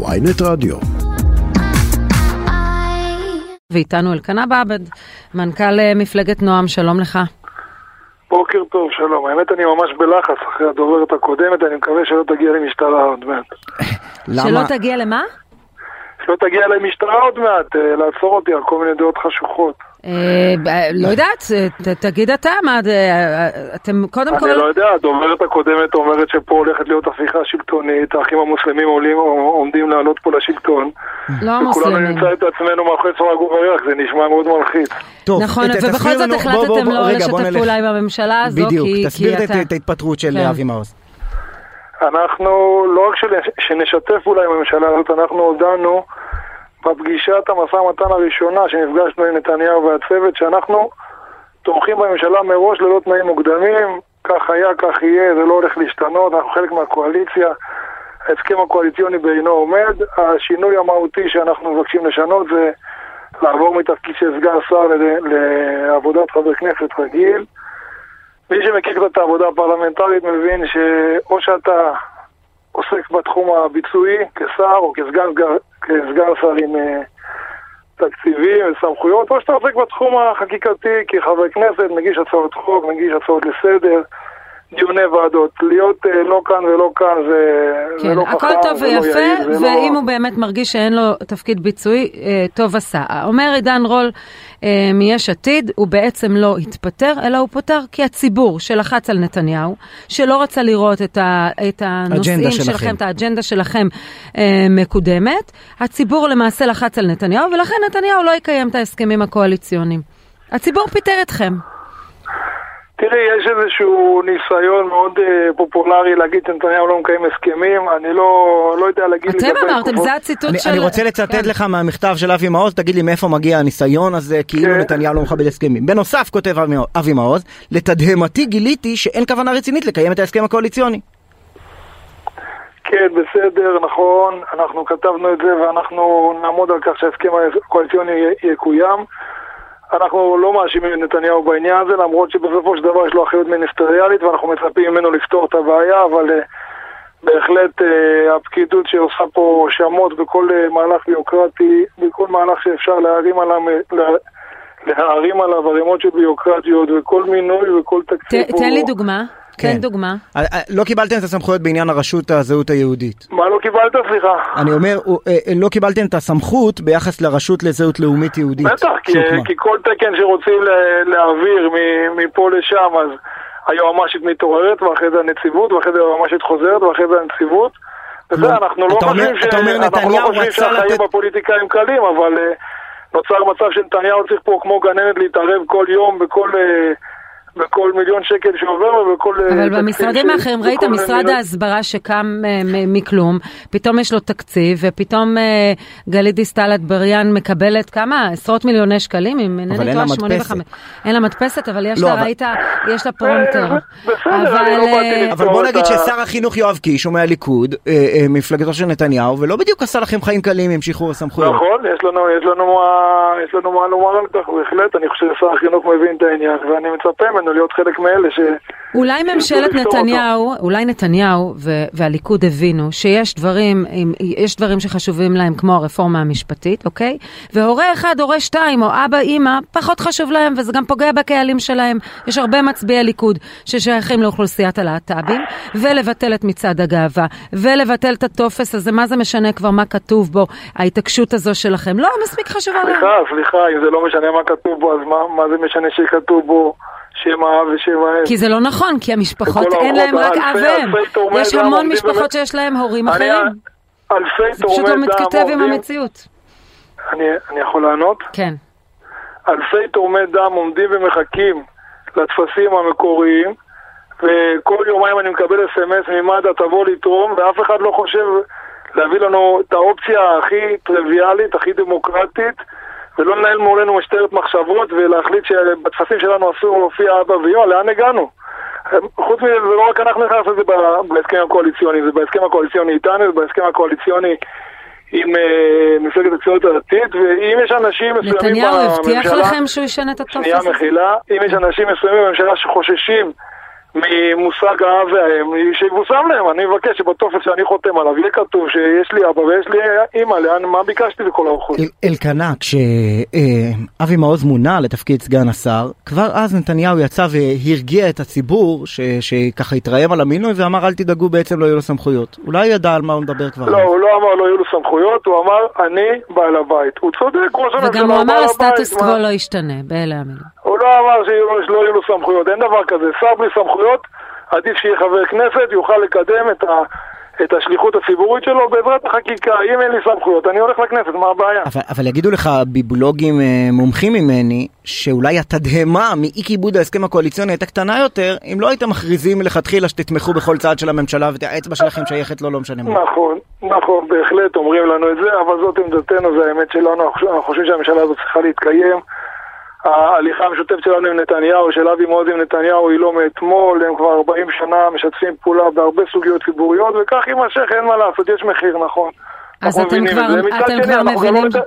ויינט רדיו. ואיתנו אלקנה בעבד, מנכ"ל אה, מפלגת נועם, שלום לך. בוקר טוב, שלום. האמת אני ממש בלחץ אחרי הדוברת הקודמת, אני מקווה שלא תגיע למשטרה עוד מעט. שלא תגיע למה? שלא תגיע למשטרה עוד מעט, אה, לעצור אותי על כל מיני דעות חשוכות. אה, לא יודעת, תגיד אתה, מה, אה, אתם קודם כל... אני לא יודע, הדוברת הקודמת אומרת שפה הולכת להיות הפיכה שלטונית, האחים המוסלמים עולים, עומדים לעלות פה לשלטון. לא וכולנו המוסלמים. נמצא את עצמנו מאחורי סורג ובריח, זה נשמע מאוד מלחיץ. טוב, נכון, ובכל תסביר זאת החלטתם לא לשתף. פעולה עם הממשלה הזו, בדיוק, כי תסביר כי את- אתה... את ההתפטרות של כן. אבי מעוז. אנחנו, לא רק שנשתף אולי עם הממשלה הזאת, אנחנו הודענו בפגישת המשא ומתן הראשונה שנפגשנו עם נתניהו והצוות, שאנחנו תומכים בממשלה מראש ללא תנאים מוקדמים, כך היה, כך יהיה, זה לא הולך להשתנות, אנחנו חלק מהקואליציה, ההסכם הקואליציוני בעינו עומד, השינוי המהותי שאנחנו מבקשים לשנות זה לעבור מתפקיד של סגן שר לעבודת חבר כנסת רגיל. מי שמכיר קצת את העבודה הפרלמנטרית מבין שאו שאתה עוסק בתחום הביצועי כשר או כסגן, כסגן שר עם אה, תקציבים וסמכויות, או שאתה עוסק בתחום החקיקתי כחבר כנסת, מגיש הצעות חוק, מגיש הצעות לסדר, דיוני ועדות. להיות אה, לא כאן ולא כאן זה, זה כן, לא חכם, הכל טוב זה לא ויפה, יעיל, זה ואם לא... הוא באמת מרגיש שאין לו תפקיד ביצועי, אה, טוב עשה. אומר עידן רול אה, מיש עתיד, הוא בעצם לא התפטר, אלא הוא פוטר כי הציבור שלחץ על נתניהו, שלא רצה לראות את, ה, את הנושאים שלכם, שלכם. את האג'נדה שלכם אה, מקודמת, הציבור למעשה לחץ על נתניהו, ולכן נתניהו לא יקיים את ההסכמים הקואליציוניים. הציבור פיטר אתכם. תראי, יש איזשהו ניסיון מאוד אה, פופולרי להגיד שנתניהו לא מקיים הסכמים, אני לא, לא יודע להגיד אתם אמרתם, זה הציטוט אני, של... אני רוצה לצטט כן. לך מהמכתב של אבי מעוז, תגיד לי מאיפה מגיע הניסיון הזה, כאילו כן. נתניהו לא מכבד הסכמים. בנוסף, כותב אבי, מעוז, לתדהמתי גיליתי שאין כוונה רצינית לקיים את ההסכם הקואליציוני. כן, בסדר, נכון, אנחנו כתבנו את זה ואנחנו נעמוד על כך שההסכם הקואליציוני י- יקוים. אנחנו לא מאשימים את נתניהו בעניין הזה, למרות שבסופו של דבר יש לו אחריות מיניסטריאלית ואנחנו מצפים ממנו לפתור את הבעיה, אבל uh, בהחלט uh, הפקידות שעושה פה שמות בכל uh, מהלך ביוקרטי, בכל מהלך שאפשר להרים עליו, לה- להערים עליו ערימות של ביוקרטיות וכל מינוי וכל תקציב. ת- הוא- תן לי דוגמה. כן. תן דוגמה. אה, אה, לא קיבלתם את הסמכויות בעניין הרשות הזהות היהודית. מה לא קיבלת? סליחה. אני אומר, אה, לא קיבלתם את הסמכות ביחס לרשות לזהות לאומית יהודית. בטח, כי. כי כל תקן שרוצים ל- להעביר מ- מפה לשם, אז היועמ"שית מתעוררת, ואחרי זה הנציבות, ואחרי זה היועמ"שית חוזרת, ואחרי זה הנציבות. וזה, כלומר, אנחנו לא אנחנו לא חושבים רצה שהחיים לתת- בפוליטיקה הם קלים, אבל נוצר מצב שנתניהו צריך פה כמו גננת להתערב כל יום בכל... בכל מיליון שקל שעובר ובכל... אה, אבל במשרדים ש- האחרים, ראית בכל משרד מינוי- ההסברה שקם מ- מכלום, פתאום יש לו תקציב, ופתאום אה, גלית דיסטל אטבריאן מקבלת כמה? עשרות מיליוני שקלים, אם אינני טועה, מדפסת. 85. אין לה מדפסת, אבל יש לא, לה, אבל- ראית, יש לה פרומטר. אה, לא אבל, באתי אה, לפתור אבל בוא את נגיד ששר החינוך יואב קיש הוא מהליכוד, אה, אה, מפלגתו של נתניהו, ולא בדיוק עשה לכם חיים קלים עם שחרור הסמכויות. נכון, יש לנו, יש לנו מה, יש לנו מה לומר על כך, בהחלט, אני חושב ששר החינוך מבין את העניין, ואני מצפה ממנו להיות חלק מאלה ש... אולי ממשלת נתניהו, אולי נתניהו ו- והליכוד הבינו שיש דברים, יש דברים שחשובים להם כמו הרפורמה המשפטית, אוקיי? והורה אחד, הורה שתיים, או אבא, אימא, פחות חשוב להם, וזה גם פוגע בקהלים שלהם. יש הרבה מצביעי ליכוד ששייכים לאוכלוסיית הלהט"בים, ולבטל את מצעד הגאווה, ולבטל את הטופס הזה, מה זה משנה כבר מה כתוב בו, ההתעקשות הזו שלכם. לא, מספיק חשובה להם. סליחה, סליחה, אם זה לא משנה מה כתוב בו, אז מה, מה זה משנה שכתוב בו שם האב ושם האם? כי זה לא נכון, כי המשפחות אין להם רק אב ואם. יש המון משפחות שיש להם הורים אני- אחרים. אלפי זה פשוט לא מתכתב עם. המציאות. אני, אני יכול לענות? כן. אלפי תורמי דם עומדים ומחכים לטפסים המקוריים, וכל יומיים אני מקבל אס.אם.אס ממד"א תבוא לתרום, ואף אחד לא חושב להביא לנו את האופציה הכי טריוויאלית, הכי דמוקרטית, ולא לנהל מולנו משטרת מחשבות ולהחליט שבטפסים שלנו אסור להופיע אבא ויו, לאן הגענו? חוץ מזה, זה לא רק אנחנו נכנסנו לזה בהסכם הקואליציוני, זה בהסכם הקואליציוני איתנו, זה בהסכם הקואליציוני עם אה, מפלגת הציונות הדתית, ואם יש אנשים מסוימים נתניהו הבטיח בממשלה- לכם שהוא ישנה את הטופס שנייה? מחילה, אם יש אנשים מסוימים בממשלה שחוששים ממושג האב והאם, שיבושם להם. אני מבקש שבטופס שאני חותם עליו יהיה כתוב שיש לי אבא ויש לי אימא, לאן, מה ביקשתי בכל האורחות? אל- אלקנה, כשאבי מעוז מונה לתפקיד סגן השר, כבר אז נתניהו יצא והרגיע את הציבור, ש- שככה התרעם על המינוי ואמר אל תדאגו בעצם לא יהיו לו סמכויות. אולי ידע על מה הוא מדבר כבר לא. הוא לא אמר לא יהיו לו סמכויות, הוא אמר אני בעל הבית. הוא צודק, ראש הממשלה וגם הוא אמר הסטטוס קוו? לא ישתנה, באלה המילים. הוא לא אמר שלא יהיו לו סמכויות, אין דבר כזה. שר בלי סמכויות, עדיף שיהיה חבר כנסת, יוכל לקדם את, ה, את השליחות הציבורית שלו בעזרת החקיקה. אם אין לי סמכויות, אני הולך לכנסת, מה הבעיה? אבל, אבל יגידו לך ביבולוגים אה, מומחים ממני, שאולי התדהמה מאי כיבוד ההסכם הקואליציוני הייתה קטנה יותר, אם לא הייתם מכריזים מלכתחילה שתתמכו בכל צעד של הממשלה והאצבע שלכם שייכת לו לא משנה מה. נכון, נכון, בהחלט אומרים לנו את זה, אבל זאת עמדתנו, זה האמת שלנו, אנחנו חושבים שהממשלה הזאת צריכה להתקיים. ההליכה המשותפת שלנו עם נתניהו, של אבי מעוז עם נתניהו, היא לא מאתמול, הם כבר 40 שנה משתפים פעולה בהרבה סוגיות ציבוריות, וכך יימשך, אין מה לעשות, יש מחיר, נכון. אז אנחנו אתם מבינים כבר- אתם כבר אנחנו גם לא מבינים-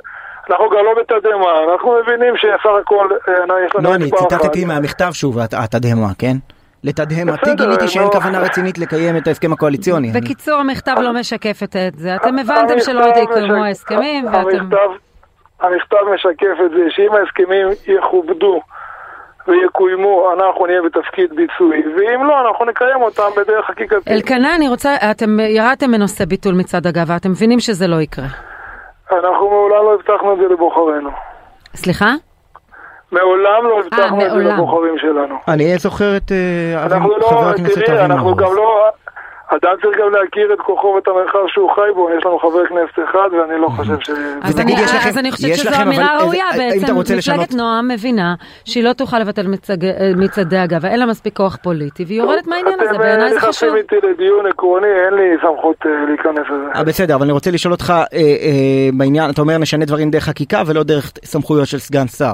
אנחנו גם לא בתדהמה, אנחנו מבינים שסך הכל, אה, יש לנו לא, אני. ציטטתי מהמכתב שוב, הת- התדהמה, כן? לתדהמתי גיליתי שאין נו. כוונה רצינית לקיים את ההסכם הקואליציוני. בקיצור, המכתב לא משקף את זה. אתם הבנתם שלא יקיימו ההסכמים, ואתם... המכתב, משקף את זה שאם ההסכמים יכובדו ויקוימו, אנחנו נהיה בתפקיד ביצועי, ואם לא, אנחנו נקיים אותם בדרך חקיקתית. אלקנה, אני רוצה, אתם ירדתם מנושא ביטול מצעד הגאווה, אתם מבינים שזה לא יקרה. אנחנו מעולם לא הבטחנו את זה לבוחרינו. סליחה? מעולם לא הבטחנו את זה. לבוחרים שלנו. אני זוכר את אה, אנחנו חבר לא, הכנסת אבי אנחנו מעוז. גם לא... אדם צריך גם להכיר את כוחו ואת המרחב שהוא חי בו, יש לנו חבר כנסת אחד ואני לא חושב ש... אז ותגיד, אני, יש לכם- אז אני חושבת שזו אמירה איזה- ראויה בעצם. מפלגת נועם מבינה שהיא לא תוכל לבטל מצג- אה, מצעדי הגאווה, אין לה מספיק כוח פוליטי, והיא יורדת מהעניין הזה, בעיניי זה אתם חשוב. נכנסים איתי לדיון עקרוני, אין לי סמכות אה, להיכנס לזה. אה, בסדר, אבל אני רוצה לשאול אותך אה, אה, בעניין, אתה אומר נשנה דברים דרך חקיקה ולא דרך סמכויות של סגן שר.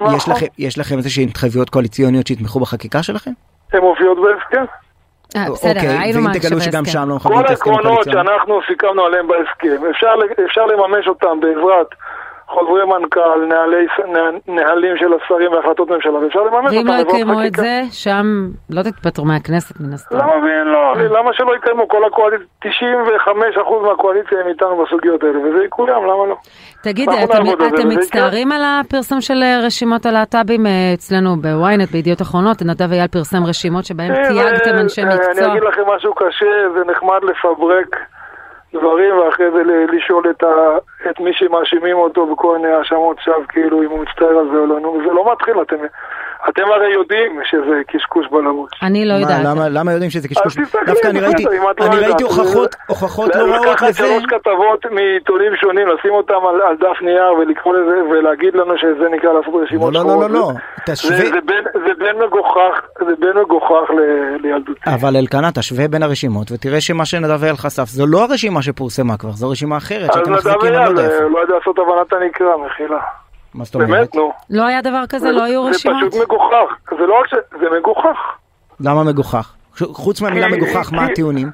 יש לכם- לכם איזושהי התחייבויות קואליציוניות שיתמכו בחקיקה שלכם? הן מופיעות בהסכם. אה, בסדר, אוקיי, היינו ואם מה תגלו שגם שבהסכם. שם לא מכבדים כל את ההסכם העקרונות הקואליציוני? שאנחנו סיכמנו עליהם בהסכם, אפשר, אפשר לממש אותם בעזרת חוזרי מנכ"ל, נהלי, נה- נהלים של השרים והחלטות ממשלה, ואפשר לממש ואם אותם לא בעזרת יקיימו את. זה, שם לא תתפטרו מהכנסת מן הסתם. לא מבין, לא, למה שלא יקיימו? כל הקואליציה, 95% מהקואליציה הם איתנו בסוגיות האלה, וזה יקוים, למה לא? תגיד, אתם, מצטערים על הפרסום של אה, רשימות הלהט"בים אה, אצלנו בוויינט, בידיעות אחרונות? נדב אייל פרסם רשימות שבהם אה, תייגתם אה, אנשי מקצוע. אני אגיד לכם משהו קשה, זה נחמד לפברק דברים, ואחרי זה לשאול את, ה, את מי שמאשימים אותו בכל מיני האשמות שווא, כאילו אם הוא מצטער על זה או לא. נו, זה לא מתחיל, אתם, אתם הרי יודעים שזה קשקוש בלבוש. אני לא יודעת. למה- יודעים שזה קשקוש? אז תסתכלי, דווקא אני ראיתי, בסדר, אם את לא אני יודעת. ראיתי הוכחות, הוכחות לא רעות לקחת לזה. שלוש כתבות מעיתונים שונים, לשים אותם על, דף נייר ולקרוא לזה, ולהגיד לנו שזה נקרא לעשות לא, רשימות לא, לא, שחורות. לא, לא. זה, תשווה, זה, בין, מגוחך, זה בין מגוחך ל- לילדותי. אבל אלקנה, תשווה בין הרשימות ותראה שמה שנדב אייל חשף זו לא הרשימה שפורסמה כבר, זו רשימה אחרת אז שאתם נדב מחזיקים, אני לא אייל, יודע איפה. אה, לא יודע לעשות הבנת הנקרא, מחילה. מה זאת אומרת? באמת, נו. לא היה דבר כזה, לא היו זה רשימות? פשוט מגוחך. זה לא רק ש... זה מגוחך. למה מגוחך? חוץ מהמילה מגוחך, מה הטיעונים?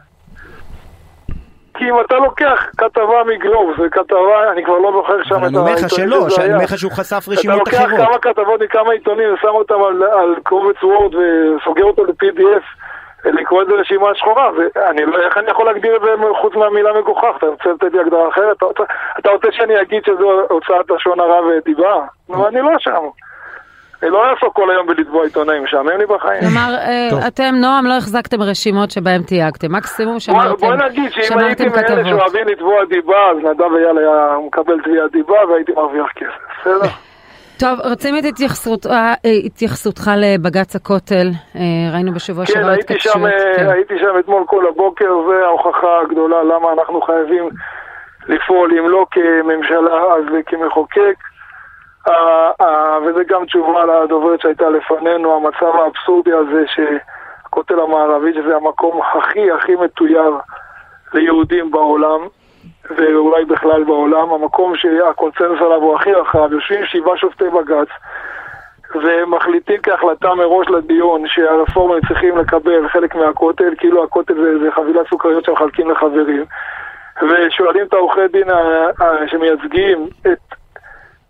כי אם אתה לוקח כתבה מגלוב, זה כתבה, אני כבר לא זוכר שם את אני אומר לך העיתונים שלא, שאני היה. אומר לך שהוא חשף אתה רשימות לוקח אחרות. כמה כתבות מכמה עיתונים ושם אותם על, על קובץ וורד וסוגר אותו ל-PDF, לקרוא את זה רשימה שחורה, ואני לא, איך אני יכול להגדיר את זה חוץ מהמילה מגוחך? אתה רוצה לתת לי הגדרה אחרת? אתה רוצה, אתה רוצה שאני אגיד שזו הוצאת לשון הרע ודיבה? נו, אני לא שם. אני לא אעסוק כל היום בלתבוע עיתונאים, משעמם לי בחיים. כלומר, אה. אתם, נועם, לא החזקתם רשימות שבהם תייגתם, מקסימום שמרתם בוא נגיד שאם הייתי מאלה כתבות. שאוהבים לתבוע דיבה, אז נדב אייל היה מקבל תביעת דיבה והייתי מרוויח כסף, בסדר? טוב, רוצים את התייחסות- אה, אה, התייחסותך לבג"ץ הכותל, אה, ראינו בשבוע כן, שעבר התכתשויות. אה, כן. הייתי שם אתמול כל הבוקר, זה ההוכחה הגדולה למה אנחנו חייבים לפעול, אם לא כממשלה, אז כמחוקק. וזה גם תשובה לדוברת שהייתה לפנינו, המצב האבסורדי הזה שהכותל המערבי, שזה המקום הכי הכי מתויר ליהודים בעולם, ואולי בכלל בעולם, המקום שהקונצנזוס עליו הוא הכי רחב, יושבים שבעה שופטי בג"ץ ומחליטים כהחלטה מראש לדיון שהרפורמים צריכים לקבל חלק מהכותל, כאילו הכותל זה, זה חבילת סוכריות שמחלקים לחברים, ושואלים את העורכי דין ה- ה- שמייצגים את,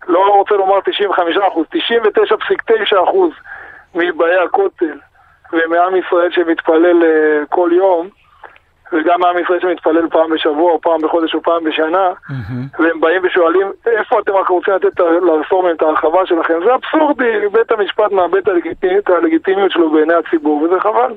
לא רוצה לומר 95%, 99.9% מבאי הכותל, ומעם ישראל שמתפלל אה, כל יום, וגם מעם ישראל שמתפלל פעם בשבוע, או פעם בחודש, או פעם בשנה, והם באים ושואלים, איפה אתם רק רוצים לתת לרפורמים את ההרחבה שלכם? זה אבסורדי, בית המשפט מאבד את הלגיטימיות, הלגיטימיות שלו בעיני הציבור, וזה חבל.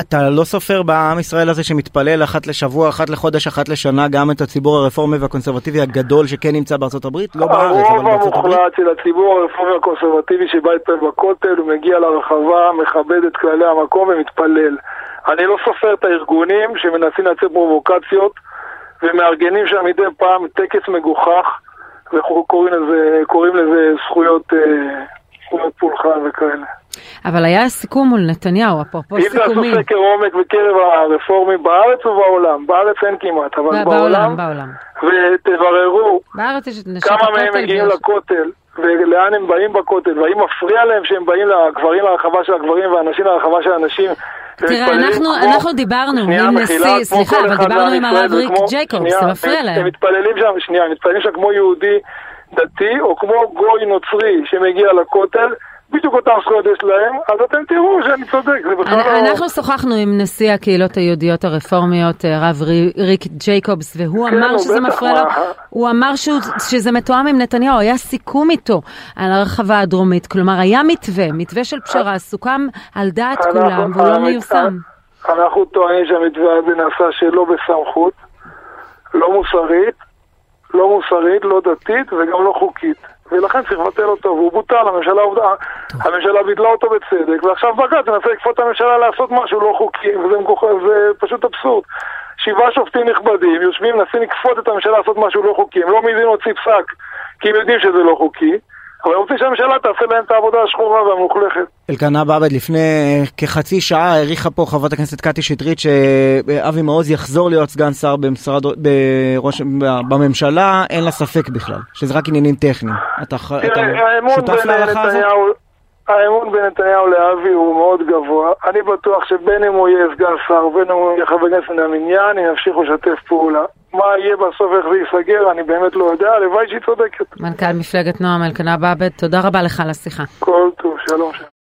אתה לא סופר בעם ישראל הזה שמתפלל אחת לשבוע, אחת לחודש, אחת לשנה, גם את הציבור הרפורמי והקונסרבטיבי הגדול שכן נמצא בארצות הברית? לא בארץ, אבל בארצות הברית. הרוב המוחלט של הציבור הרפורמי והקונסרבטיבי שבא להתפלל בכותל, הוא מגיע לרחבה, מכבד את כללי המקום ומתפלל. אני לא סופר את הארגונים שמנסים לייצר פרובוקציות ומארגנים שם מדי פעם טקס מגוחך וקוראים לזה, לזה זכויות, אה, זכויות פולחן וכאלה. אבל היה סיכום מול נתניהו, אפרופו סיכומים. אם תעשו סקר עומק בקרב הרפורמים בארץ ובעולם, בארץ אין כמעט, אבל בעולם, בעולם, ותבררו כמה מהם מגיעים לכותל, ולאן הם באים בכותל, והאם מפריע להם שהם באים לגברים להרחבה של הגברים והנשים להרחבה של הנשים. תראה, אנחנו, כמו, אנחנו דיברנו עם נשיא, סליחה, אבל דיברנו עם הרב ריק ג'ייקובס, זה מפריע להם. הם מתפללים שם, שנייה, הם מתפללים שם כמו יהודי דתי, או כמו גוי נוצרי שמגיע לכותל. בדיוק אותן זכויות יש להם, אז אתם תראו שאני צודק, זה בכלל לא... אנחנו שוחחנו עם נשיא הקהילות היהודיות הרפורמיות, אה, הרב ריק ג'ייקובס, והוא כן, אמר שזה מפריע לו, הוא אמר שזה מתואם עם נתניהו, היה סיכום איתו על הרחבה הדרומית, כלומר היה מתווה, מתווה של פשרה, סוכם על דעת כולם, והוא לא מיושם. אנחנו טוענים שהמתווה הזה נעשה שלא בסמכות, לא מוסרית, לא מוסרית, לא דתית וגם לא חוקית. ולכן צריך לבטל אותו, והוא בוטל, הממשלה, הממשלה ביטלה אותו בצדק, ועכשיו בג"ץ מנסה לכפות את הממשלה לעשות משהו לא חוקי, וזה מגוח... פשוט אבסורד. שבעה שופטים נכבדים יושבים, מנסים לכפות את הממשלה לעשות משהו לא חוקי, הם לא מעיזים להוציא פסק, כי הם יודעים שזה לא חוקי, אבל אני רוצה שהממשלה תעשה להם את העבודה השחורה והמלוכלכת. אלקנה באבד, לפני כחצי שעה העריכה פה חברת הכנסת קטי שטרית שאבי מעוז יחזור להיות סגן שר במשרד, בראש, בממשלה, אין לה ספק בכלל, שזה רק עניינים טכניים. אתה, אתה שותף להערכה הזאת? האמון בין נתניהו לאבי הוא מאוד גבוה. אני בטוח שבין אם הוא יהיה סגן שר ובין אם הוא יהיה חבר כנסת מן המניין, הם ימשיכו לשתף פעולה. מה יהיה בסוף, איך זה ייסגר, אני באמת לא יודע, הלוואי שהיא צודקת. מנכ"ל מפלגת נועם אלקנה באבד, תודה רבה לך על השיחה. כל טוב, שלום.